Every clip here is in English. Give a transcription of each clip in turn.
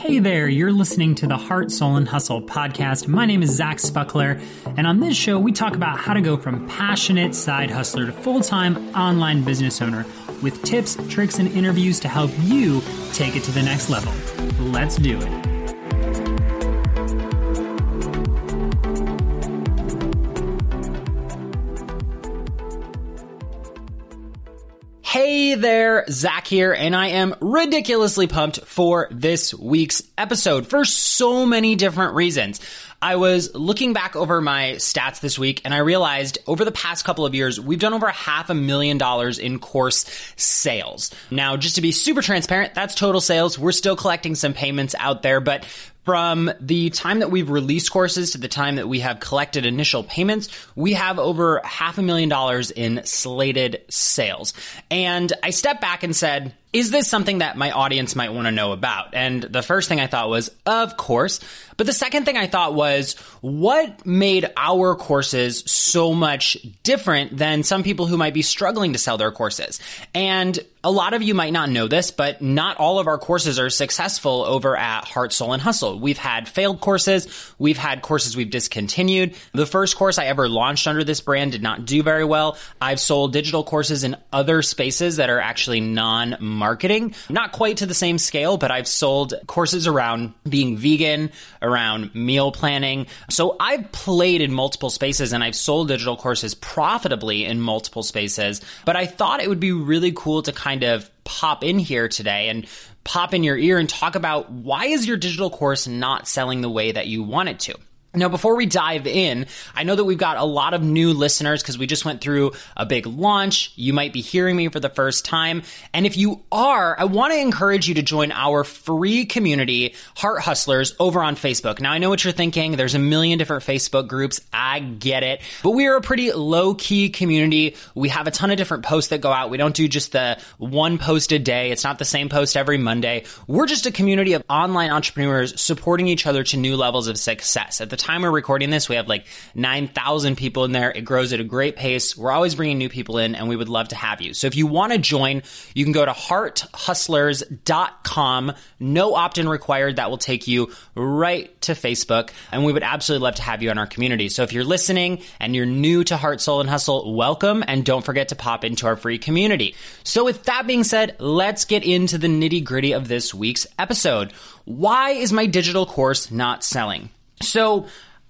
Hey there, you're listening to the Heart, Soul, and Hustle podcast. My name is Zach Spuckler, and on this show, we talk about how to go from passionate side hustler to full time online business owner with tips, tricks, and interviews to help you take it to the next level. Let's do it. Hey there, Zach here, and I am ridiculously pumped for this week's episode for so many different reasons. I was looking back over my stats this week and I realized over the past couple of years, we've done over half a million dollars in course sales. Now, just to be super transparent, that's total sales. We're still collecting some payments out there, but from the time that we've released courses to the time that we have collected initial payments, we have over half a million dollars in slated sales. And I stepped back and said, is this something that my audience might want to know about? And the first thing I thought was, of course. But the second thing I thought was, what made our courses so much different than some people who might be struggling to sell their courses? And a lot of you might not know this, but not all of our courses are successful over at Heart, Soul, and Hustle. We've had failed courses. We've had courses we've discontinued. The first course I ever launched under this brand did not do very well. I've sold digital courses in other spaces that are actually non marketing. Not quite to the same scale, but I've sold courses around being vegan, around meal planning. So I've played in multiple spaces and I've sold digital courses profitably in multiple spaces. But I thought it would be really cool to kind of pop in here today and pop in your ear and talk about why is your digital course not selling the way that you want it to? Now, before we dive in, I know that we've got a lot of new listeners because we just went through a big launch. You might be hearing me for the first time. And if you are, I want to encourage you to join our free community, Heart Hustlers, over on Facebook. Now, I know what you're thinking. There's a million different Facebook groups. I get it. But we are a pretty low key community. We have a ton of different posts that go out. We don't do just the one post a day. It's not the same post every Monday. We're just a community of online entrepreneurs supporting each other to new levels of success. At the time we're recording this, we have like 9,000 people in there. It grows at a great pace. We're always bringing new people in and we would love to have you. So if you want to join, you can go to hearthustlers.com. No opt in required. That will take you right to Facebook. And we would absolutely love to have you in our community. So if you're listening and you're new to Heart, Soul, and Hustle, welcome. And don't forget to pop into our free community. So with that being said, let's get into the nitty gritty of this week's episode. Why is my digital course not selling? So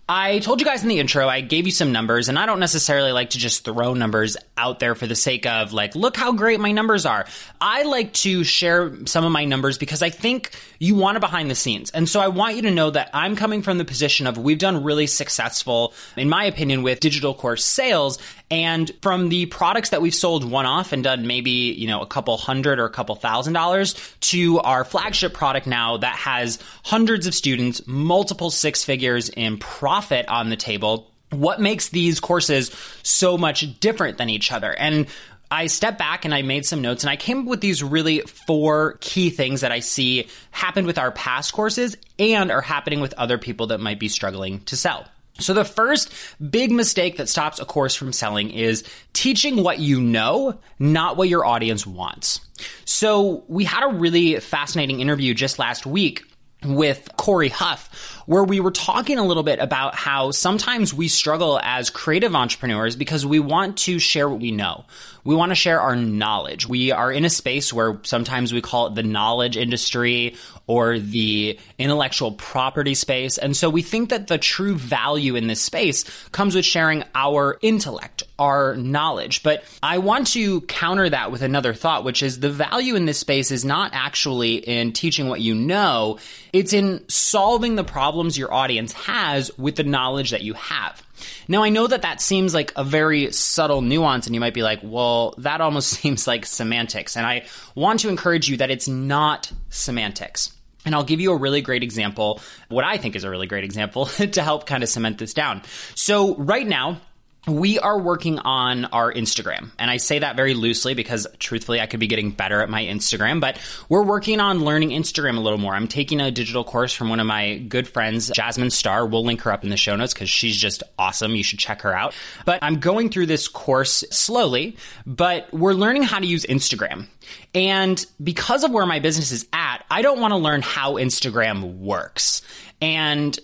I told you guys in the intro, I gave you some numbers, and I don't necessarily like to just throw numbers out there for the sake of, like, look how great my numbers are. I like to share some of my numbers because I think you want to behind the scenes. And so I want you to know that I'm coming from the position of we've done really successful, in my opinion, with digital course sales. And from the products that we've sold one off and done maybe, you know, a couple hundred or a couple thousand dollars to our flagship product now that has hundreds of students, multiple six figures in profit on the table. What makes these courses so much different than each other? And I stepped back and I made some notes and I came up with these really four key things that I see happened with our past courses and are happening with other people that might be struggling to sell. So the first big mistake that stops a course from selling is teaching what you know, not what your audience wants. So we had a really fascinating interview just last week with Corey Huff, where we were talking a little bit about how sometimes we struggle as creative entrepreneurs because we want to share what we know. We want to share our knowledge. We are in a space where sometimes we call it the knowledge industry or the intellectual property space. And so we think that the true value in this space comes with sharing our intellect, our knowledge. But I want to counter that with another thought, which is the value in this space is not actually in teaching what you know. It's in solving the problems your audience has with the knowledge that you have. Now, I know that that seems like a very subtle nuance, and you might be like, well, that almost seems like semantics. And I want to encourage you that it's not semantics. And I'll give you a really great example, what I think is a really great example to help kind of cement this down. So, right now, we are working on our Instagram. And I say that very loosely because truthfully, I could be getting better at my Instagram, but we're working on learning Instagram a little more. I'm taking a digital course from one of my good friends, Jasmine Star. We'll link her up in the show notes because she's just awesome. You should check her out. But I'm going through this course slowly, but we're learning how to use Instagram. And because of where my business is at, I don't want to learn how Instagram works. And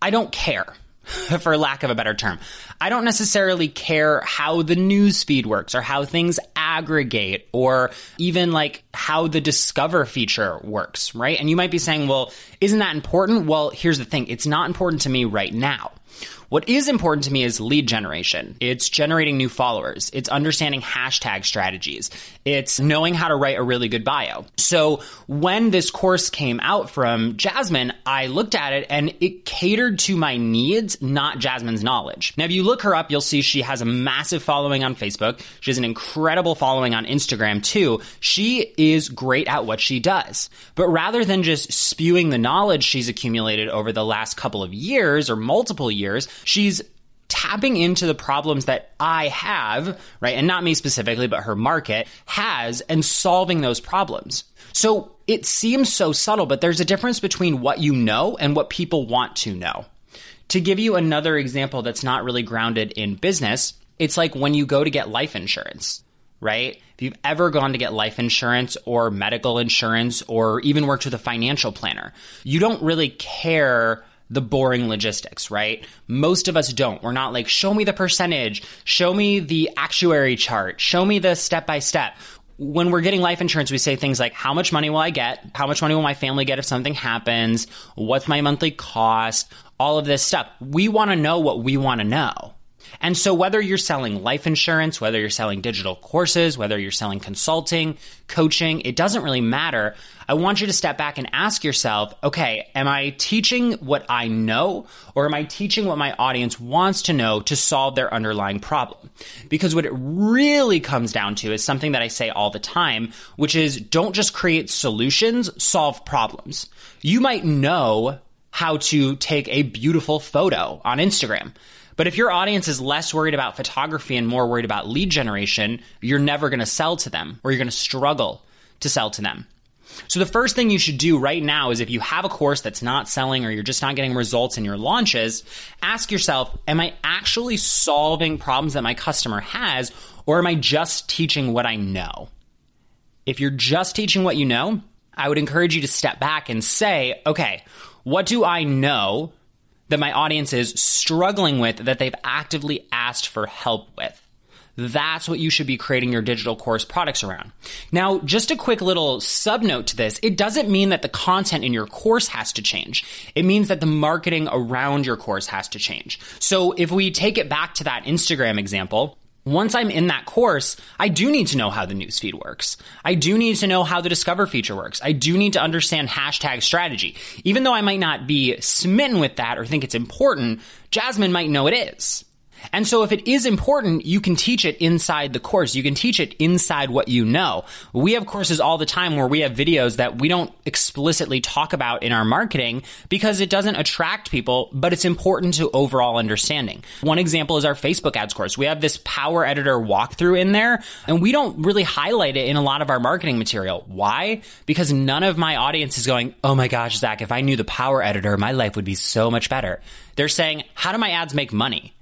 I don't care. for lack of a better term. I don't necessarily care how the news feed works or how things aggregate or even like how the discover feature works, right? And you might be saying, well, isn't that important? Well, here's the thing. It's not important to me right now. What is important to me is lead generation. It's generating new followers. It's understanding hashtag strategies. It's knowing how to write a really good bio. So when this course came out from Jasmine, I looked at it and it catered to my needs, not Jasmine's knowledge. Now, if you look her up, you'll see she has a massive following on Facebook. She has an incredible following on Instagram too. She is great at what she does. But rather than just spewing the knowledge she's accumulated over the last couple of years or multiple years, she's tapping into the problems that I have, right? And not me specifically, but her market has and solving those problems. So it seems so subtle, but there's a difference between what you know and what people want to know. To give you another example that's not really grounded in business, it's like when you go to get life insurance, right? If you've ever gone to get life insurance or medical insurance or even worked with a financial planner, you don't really care the boring logistics, right? Most of us don't. We're not like, show me the percentage, show me the actuary chart, show me the step by step. When we're getting life insurance, we say things like, how much money will I get? How much money will my family get if something happens? What's my monthly cost? All of this stuff. We want to know what we want to know. And so whether you're selling life insurance, whether you're selling digital courses, whether you're selling consulting, coaching, it doesn't really matter. I want you to step back and ask yourself, okay, am I teaching what I know or am I teaching what my audience wants to know to solve their underlying problem? Because what it really comes down to is something that I say all the time, which is don't just create solutions, solve problems. You might know how to take a beautiful photo on Instagram. But if your audience is less worried about photography and more worried about lead generation, you're never going to sell to them or you're going to struggle to sell to them. So the first thing you should do right now is if you have a course that's not selling or you're just not getting results in your launches, ask yourself, am I actually solving problems that my customer has or am I just teaching what I know? If you're just teaching what you know, I would encourage you to step back and say, okay, what do I know that my audience is struggling with that they've actively asked for help with. that's what you should be creating your digital course products around. Now, just a quick little sub note to this. It doesn't mean that the content in your course has to change. It means that the marketing around your course has to change. So if we take it back to that Instagram example, once I'm in that course, I do need to know how the newsfeed works. I do need to know how the discover feature works. I do need to understand hashtag strategy. Even though I might not be smitten with that or think it's important, Jasmine might know it is. And so if it is important, you can teach it inside the course. You can teach it inside what you know. We have courses all the time where we have videos that we don't explicitly talk about in our marketing because it doesn't attract people, but it's important to overall understanding. One example is our Facebook ads course. We have this power editor walkthrough in there and we don't really highlight it in a lot of our marketing material. Why? Because none of my audience is going, Oh my gosh, Zach, if I knew the power editor, my life would be so much better. They're saying, how do my ads make money?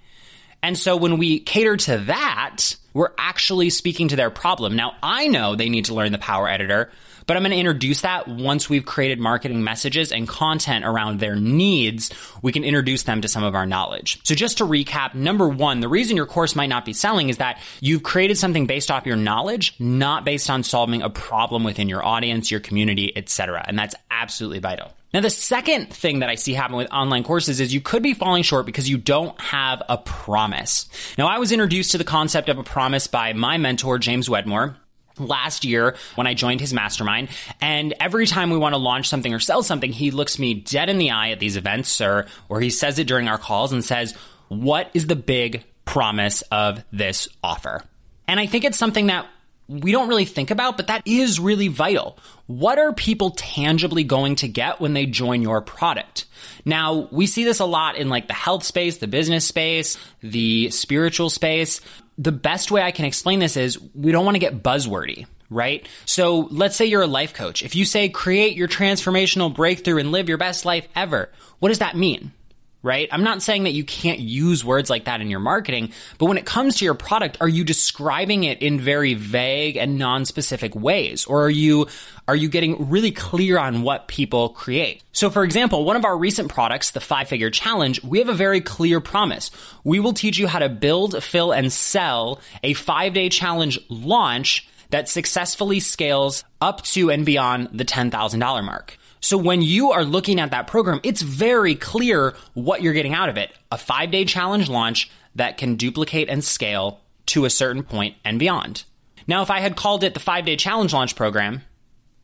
And so when we cater to that, we're actually speaking to their problem. Now, I know they need to learn the Power Editor, but I'm going to introduce that once we've created marketing messages and content around their needs. We can introduce them to some of our knowledge. So just to recap, number one, the reason your course might not be selling is that you've created something based off your knowledge, not based on solving a problem within your audience, your community, etc. And that's absolutely vital. Now, the second thing that I see happen with online courses is you could be falling short because you don't have a promise. Now, I was introduced to the concept of a promise by my mentor, James Wedmore last year when I joined his mastermind. And every time we want to launch something or sell something, he looks me dead in the eye at these events or, or he says it during our calls and says, what is the big promise of this offer? And I think it's something that we don't really think about, but that is really vital. What are people tangibly going to get when they join your product? Now, we see this a lot in like the health space, the business space, the spiritual space. The best way I can explain this is we don't want to get buzzwordy right? So let's say you're a life coach. If you say create your transformational breakthrough and live your best life ever, what does that mean? Right? I'm not saying that you can't use words like that in your marketing, but when it comes to your product, are you describing it in very vague and non-specific ways? Or are you, are you getting really clear on what people create? So for example, one of our recent products, the five figure challenge, we have a very clear promise. We will teach you how to build, fill, and sell a five day challenge launch that successfully scales up to and beyond the $10,000 mark. So when you are looking at that program, it's very clear what you're getting out of it. A five day challenge launch that can duplicate and scale to a certain point and beyond. Now, if I had called it the five day challenge launch program,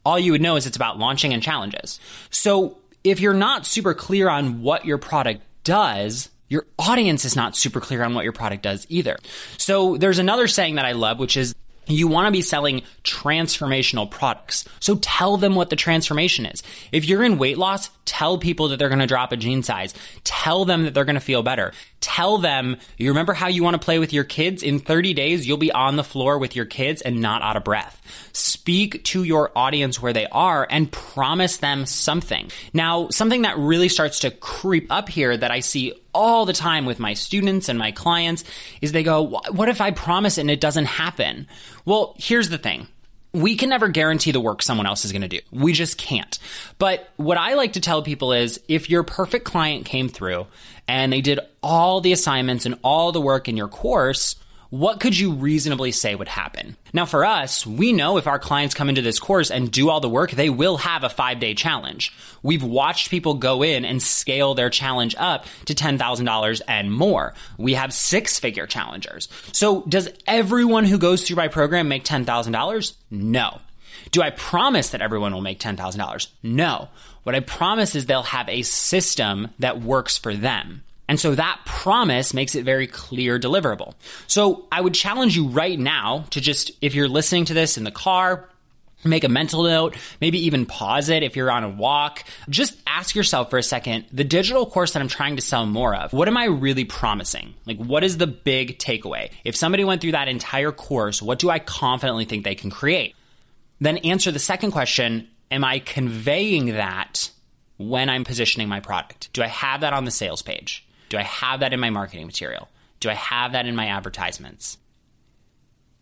all you would know is it's about launching and challenges. So if you're not super clear on what your product does, your audience is not super clear on what your product does either. So there's another saying that I love, which is you want to be selling transformational products. So tell them what the transformation is. If you're in weight loss, tell people that they're going to drop a jean size. Tell them that they're going to feel better. Tell them, you remember how you want to play with your kids? In 30 days, you'll be on the floor with your kids and not out of breath. Speak to your audience where they are and promise them something. Now, something that really starts to creep up here that I see all the time with my students and my clients is they go, what if I promise and it doesn't happen? Well, here's the thing we can never guarantee the work someone else is going to do. We just can't. But what I like to tell people is if your perfect client came through and they did all the assignments and all the work in your course, what could you reasonably say would happen? Now, for us, we know if our clients come into this course and do all the work, they will have a five day challenge. We've watched people go in and scale their challenge up to $10,000 and more. We have six figure challengers. So, does everyone who goes through my program make $10,000? No. Do I promise that everyone will make $10,000? No. What I promise is they'll have a system that works for them. And so that promise makes it very clear deliverable. So I would challenge you right now to just, if you're listening to this in the car, make a mental note, maybe even pause it if you're on a walk. Just ask yourself for a second, the digital course that I'm trying to sell more of, what am I really promising? Like, what is the big takeaway? If somebody went through that entire course, what do I confidently think they can create? Then answer the second question, am I conveying that when I'm positioning my product? Do I have that on the sales page? Do I have that in my marketing material? Do I have that in my advertisements?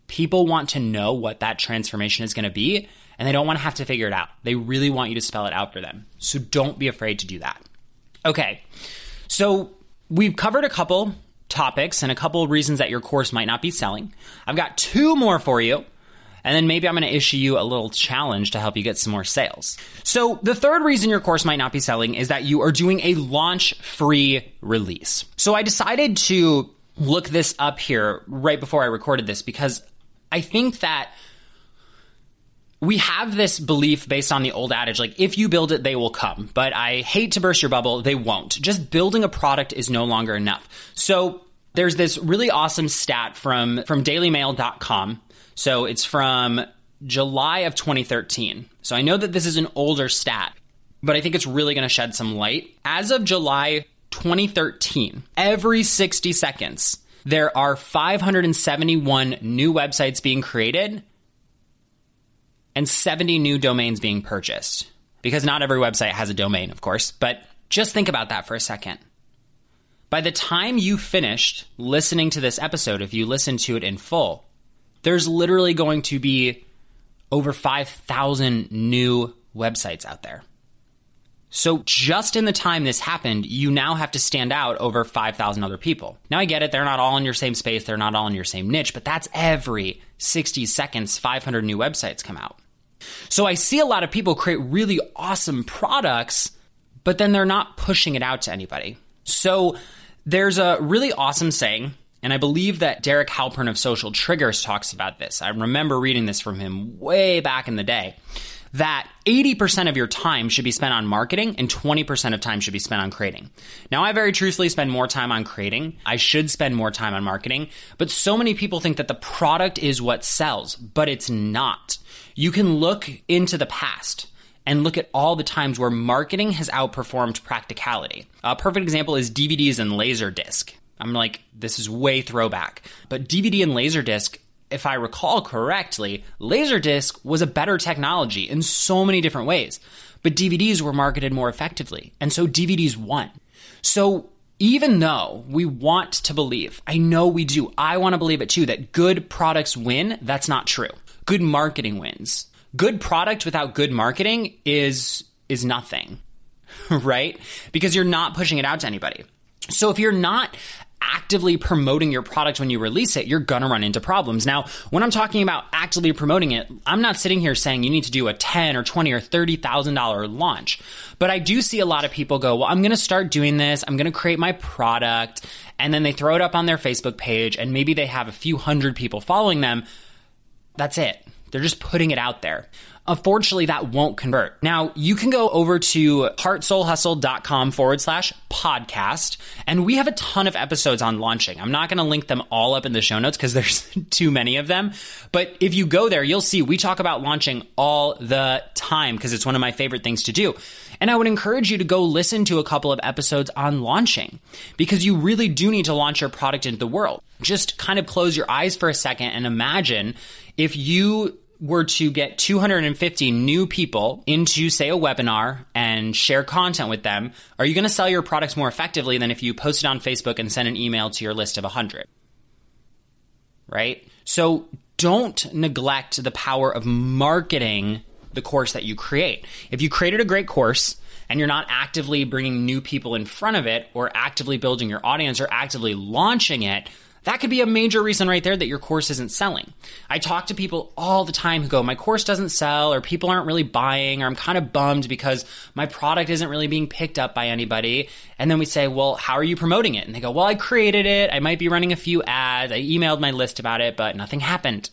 People want to know what that transformation is going to be, and they don't want to have to figure it out. They really want you to spell it out for them. So don't be afraid to do that. Okay, so we've covered a couple topics and a couple reasons that your course might not be selling. I've got two more for you. And then maybe I'm going to issue you a little challenge to help you get some more sales. So the third reason your course might not be selling is that you are doing a launch free release. So I decided to look this up here right before I recorded this because I think that we have this belief based on the old adage like if you build it they will come but i hate to burst your bubble they won't just building a product is no longer enough so there's this really awesome stat from from dailymail.com so it's from july of 2013 so i know that this is an older stat but i think it's really going to shed some light as of july 2013 every 60 seconds there are 571 new websites being created and 70 new domains being purchased. Because not every website has a domain, of course, but just think about that for a second. By the time you finished listening to this episode, if you listen to it in full, there's literally going to be over 5,000 new websites out there. So, just in the time this happened, you now have to stand out over 5,000 other people. Now, I get it, they're not all in your same space, they're not all in your same niche, but that's every 60 seconds, 500 new websites come out. So I see a lot of people create really awesome products, but then they're not pushing it out to anybody. So there's a really awesome saying, and I believe that Derek Halpern of Social Triggers talks about this. I remember reading this from him way back in the day that 80% of your time should be spent on marketing and 20% of time should be spent on creating. Now, I very truthfully spend more time on creating. I should spend more time on marketing, but so many people think that the product is what sells, but it's not. You can look into the past and look at all the times where marketing has outperformed practicality. A perfect example is DVDs and Laserdisc. I'm like, this is way throwback. But DVD and Laserdisc if I recall correctly, Laserdisc was a better technology in so many different ways, but DVDs were marketed more effectively, and so DVDs won. So even though we want to believe, I know we do, I want to believe it too, that good products win, that's not true. Good marketing wins. Good product without good marketing is is nothing. right? Because you're not pushing it out to anybody. So if you're not actively promoting your product when you release it, you're gonna run into problems. Now, when I'm talking about actively promoting it, I'm not sitting here saying you need to do a ten or twenty or thirty thousand dollar launch. But I do see a lot of people go, well, I'm gonna start doing this, I'm gonna create my product, and then they throw it up on their Facebook page, and maybe they have a few hundred people following them. That's it. They're just putting it out there. Unfortunately, that won't convert. Now, you can go over to heartsoulhustle.com forward slash podcast, and we have a ton of episodes on launching. I'm not going to link them all up in the show notes because there's too many of them. But if you go there, you'll see we talk about launching all the time because it's one of my favorite things to do. And I would encourage you to go listen to a couple of episodes on launching because you really do need to launch your product into the world. Just kind of close your eyes for a second and imagine if you were to get 250 new people into, say, a webinar and share content with them, are you going to sell your products more effectively than if you post it on Facebook and send an email to your list of 100? Right? So don't neglect the power of marketing the course that you create. If you created a great course, and you're not actively bringing new people in front of it or actively building your audience or actively launching it, that could be a major reason right there that your course isn't selling. I talk to people all the time who go, My course doesn't sell, or people aren't really buying, or I'm kind of bummed because my product isn't really being picked up by anybody. And then we say, Well, how are you promoting it? And they go, Well, I created it. I might be running a few ads. I emailed my list about it, but nothing happened.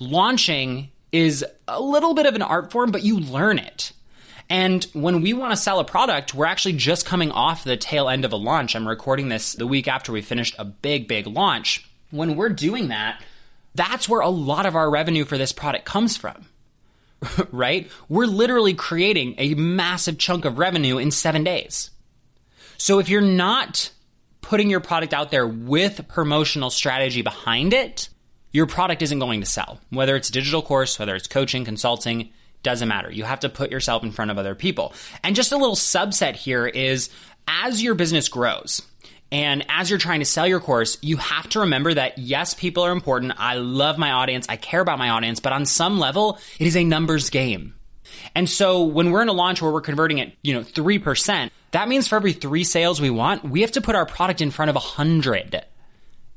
Launching is a little bit of an art form, but you learn it. And when we want to sell a product, we're actually just coming off the tail end of a launch. I'm recording this the week after we finished a big, big launch. When we're doing that, that's where a lot of our revenue for this product comes from. right? We're literally creating a massive chunk of revenue in seven days. So if you're not putting your product out there with promotional strategy behind it, your product isn't going to sell. Whether it's a digital course, whether it's coaching, consulting, doesn't matter. You have to put yourself in front of other people. And just a little subset here is as your business grows, and as you're trying to sell your course, you have to remember that yes, people are important. I love my audience. I care about my audience, but on some level, it is a numbers game. And so when we're in a launch where we're converting at, you know, 3%, that means for every three sales we want, we have to put our product in front of 100.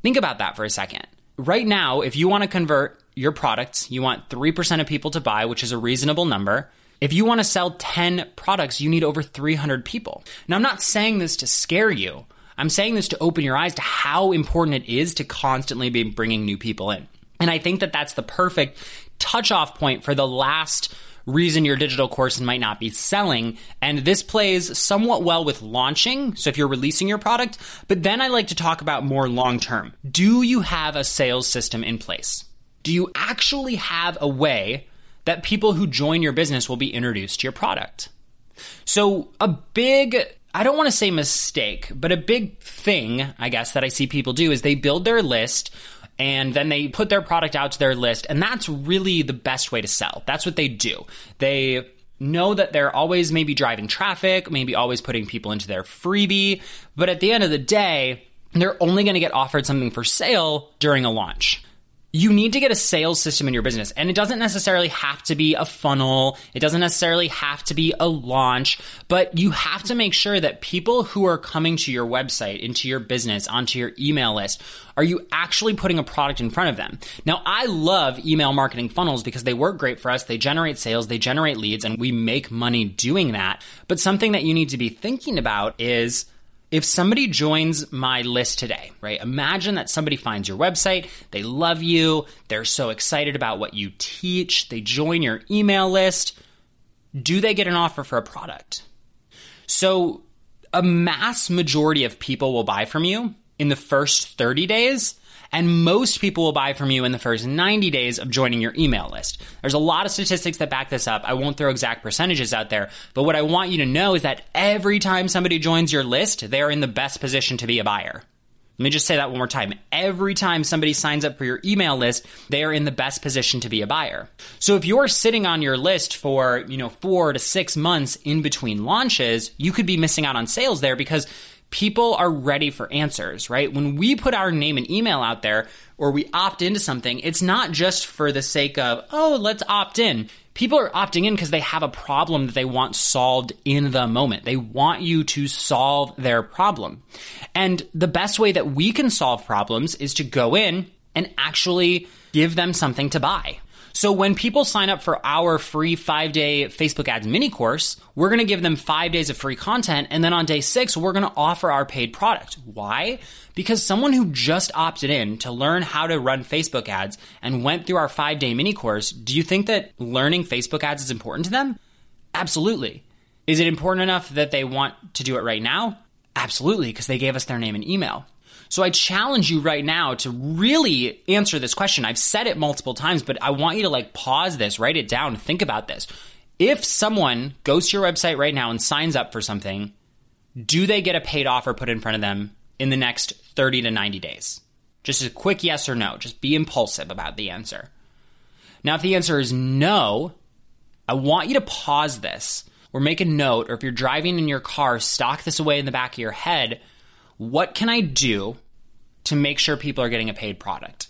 Think about that for a second. Right now, if you want to convert your products, you want 3% of people to buy, which is a reasonable number. If you want to sell 10 products, you need over 300 people. Now, I'm not saying this to scare you. I'm saying this to open your eyes to how important it is to constantly be bringing new people in. And I think that that's the perfect touch off point for the last reason your digital course might not be selling. And this plays somewhat well with launching. So if you're releasing your product, but then I like to talk about more long term. Do you have a sales system in place? Do you actually have a way that people who join your business will be introduced to your product? So a big I don't want to say mistake, but a big thing, I guess, that I see people do is they build their list and then they put their product out to their list. And that's really the best way to sell. That's what they do. They know that they're always maybe driving traffic, maybe always putting people into their freebie. But at the end of the day, they're only going to get offered something for sale during a launch you need to get a sales system in your business. And it doesn't necessarily have to be a funnel. It doesn't necessarily have to be a launch, but you have to make sure that people who are coming to your website, into your business, onto your email list, are you actually putting a product in front of them? Now, I love email marketing funnels because they work great for us. They generate sales, they generate leads, and we make money doing that. But something that you need to be thinking about is, if somebody joins my list today, right? Imagine that somebody finds your website, they love you, they're so excited about what you teach, they join your email list. Do they get an offer for a product? So, a mass majority of people will buy from you in the first 30 days and most people will buy from you in the first 90 days of joining your email list. There's a lot of statistics that back this up. I won't throw exact percentages out there, but what I want you to know is that every time somebody joins your list, they are in the best position to be a buyer. Let me just say that one more time. Every time somebody signs up for your email list, they are in the best position to be a buyer. So if you're sitting on your list for, you know, 4 to 6 months in between launches, you could be missing out on sales there because people are ready for answers, right? When we put our name and email out there or we opt into something, it's not just for the sake of, oh, let's opt in. People are opting in because they have a problem that they want solved in the moment. They want you to solve their problem. And the best way that we can solve problems is to go in and actually give them something to buy. So when people sign up for our free five day Facebook ads mini course, we're going to give them five days of free content. And then on day six, we're going to offer our paid product. Why? Because someone who just opted in to learn how to run Facebook ads and went through our five day mini course, do you think that learning Facebook ads is important to them? Absolutely. Is it important enough that they want to do it right now? Absolutely, because they gave us their name and email. So I challenge you right now to really answer this question. I've said it multiple times, but I want you to like pause this, write it down, think about this. If someone goes to your website right now and signs up for something, do they get a paid offer put in front of them in the next 30 to 90 days? Just a quick yes or no. Just be impulsive about the answer. Now, if the answer is no, I want you to pause this or make a note, or if you're driving in your car, stock this away in the back of your head what can I do to make sure people are getting a paid product?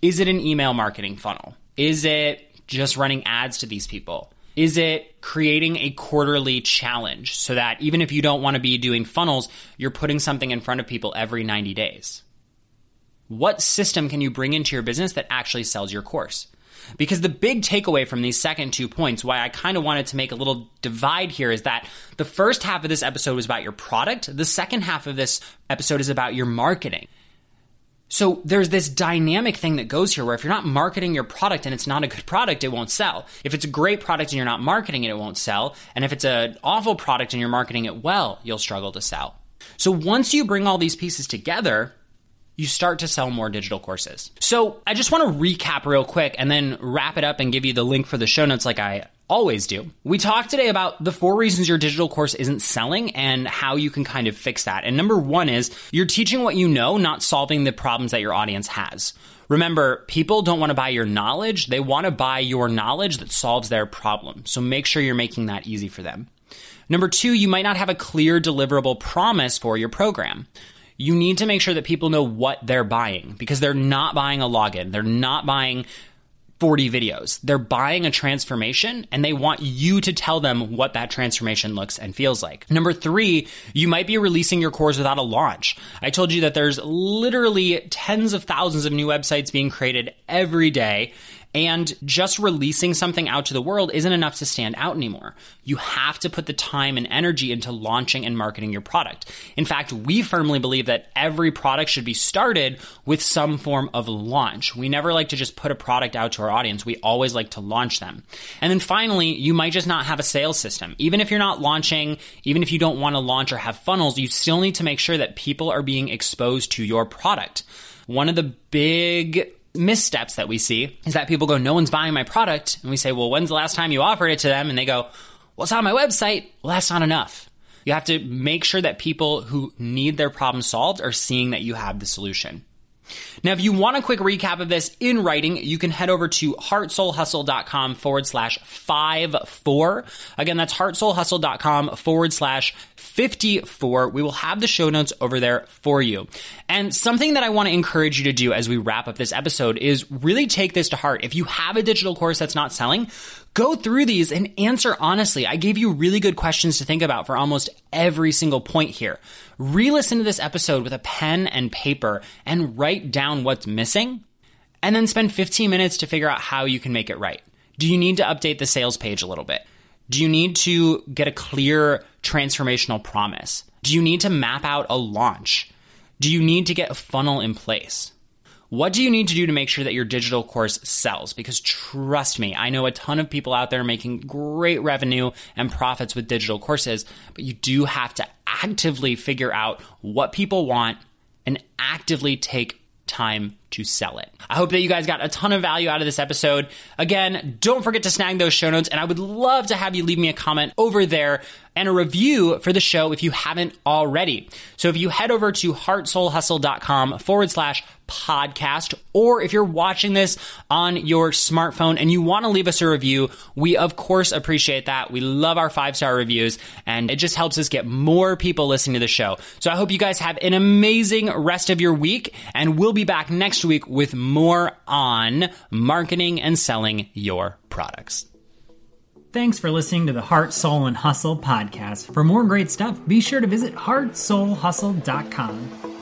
Is it an email marketing funnel? Is it just running ads to these people? Is it creating a quarterly challenge so that even if you don't want to be doing funnels, you're putting something in front of people every 90 days? What system can you bring into your business that actually sells your course? Because the big takeaway from these second two points, why I kind of wanted to make a little divide here, is that the first half of this episode was about your product, the second half of this episode is about your marketing. So there's this dynamic thing that goes here where if you're not marketing your product and it's not a good product, it won't sell. If it's a great product and you're not marketing it, it won't sell. And if it's an awful product and you're marketing it well, you'll struggle to sell. So once you bring all these pieces together, you start to sell more digital courses. So I just want to recap real quick and then wrap it up and give you the link for the show notes like I always do. We talked today about the four reasons your digital course isn't selling and how you can kind of fix that. And number one is you're teaching what you know, not solving the problems that your audience has. Remember, people don't want to buy your knowledge, they want to buy your knowledge that solves their problem. So make sure you're making that easy for them. Number two, you might not have a clear deliverable promise for your program you need to make sure that people know what they're buying because they're not buying a login. They're not buying 40 videos. They're buying a transformation and they want you to tell them what that transformation looks and feels like. Number three, you might be releasing your course without a launch. I told you that there's literally tens of thousands of new websites being created every day. And just releasing something out to the world isn't enough to stand out anymore. You have to put the time and energy into launching and marketing your product. In fact, we firmly believe that every product should be started with some form of launch. We never like to just put a product out to our audience. We always like to launch them. And then finally, you might just not have a sales system. Even if you're not launching, even if you don't want to launch or have funnels, you still need to make sure that people are being exposed to your product. One of the big missteps that we see is that people go, no one's buying my product. And we say, well, when's the last time you offered it to them? And they go, well, it's on my website. Well, that's not enough. You have to make sure that people who need their problem solved are seeing that you have the solution. Now, if you want a quick recap of this in writing, you can head over to heartsoulhustle.com forward slash five four. Again, that's heartsoulhustle.com forward slash 54. We will have the show notes over there for you. And something that I want to encourage you to do as we wrap up this episode is really take this to heart. If you have a digital course that's not selling, go through these and answer honestly. I gave you really good questions to think about for almost every single point here. Re listen to this episode with a pen and paper and write down what's missing, and then spend 15 minutes to figure out how you can make it right. Do you need to update the sales page a little bit? Do you need to get a clear transformational promise? Do you need to map out a launch? Do you need to get a funnel in place? What do you need to do to make sure that your digital course sells? Because trust me, I know a ton of people out there making great revenue and profits with digital courses, but you do have to actively figure out what people want and actively take time to sell it. I hope that you guys got a ton of value out of this episode. Again, don't forget to snag those show notes, and I would love to have you leave me a comment over there and a review for the show if you haven't already. So if you head over to heartsoulhustle.com forward slash podcast, or if you're watching this on your smartphone and you want to leave us a review, we of course appreciate that. We love our five star reviews and it just helps us get more people listening to the show. So I hope you guys have an amazing rest of your week and we'll be back next week with more on marketing and selling your products. Thanks for listening to the Heart, Soul, and Hustle podcast. For more great stuff, be sure to visit heartsoulhustle.com.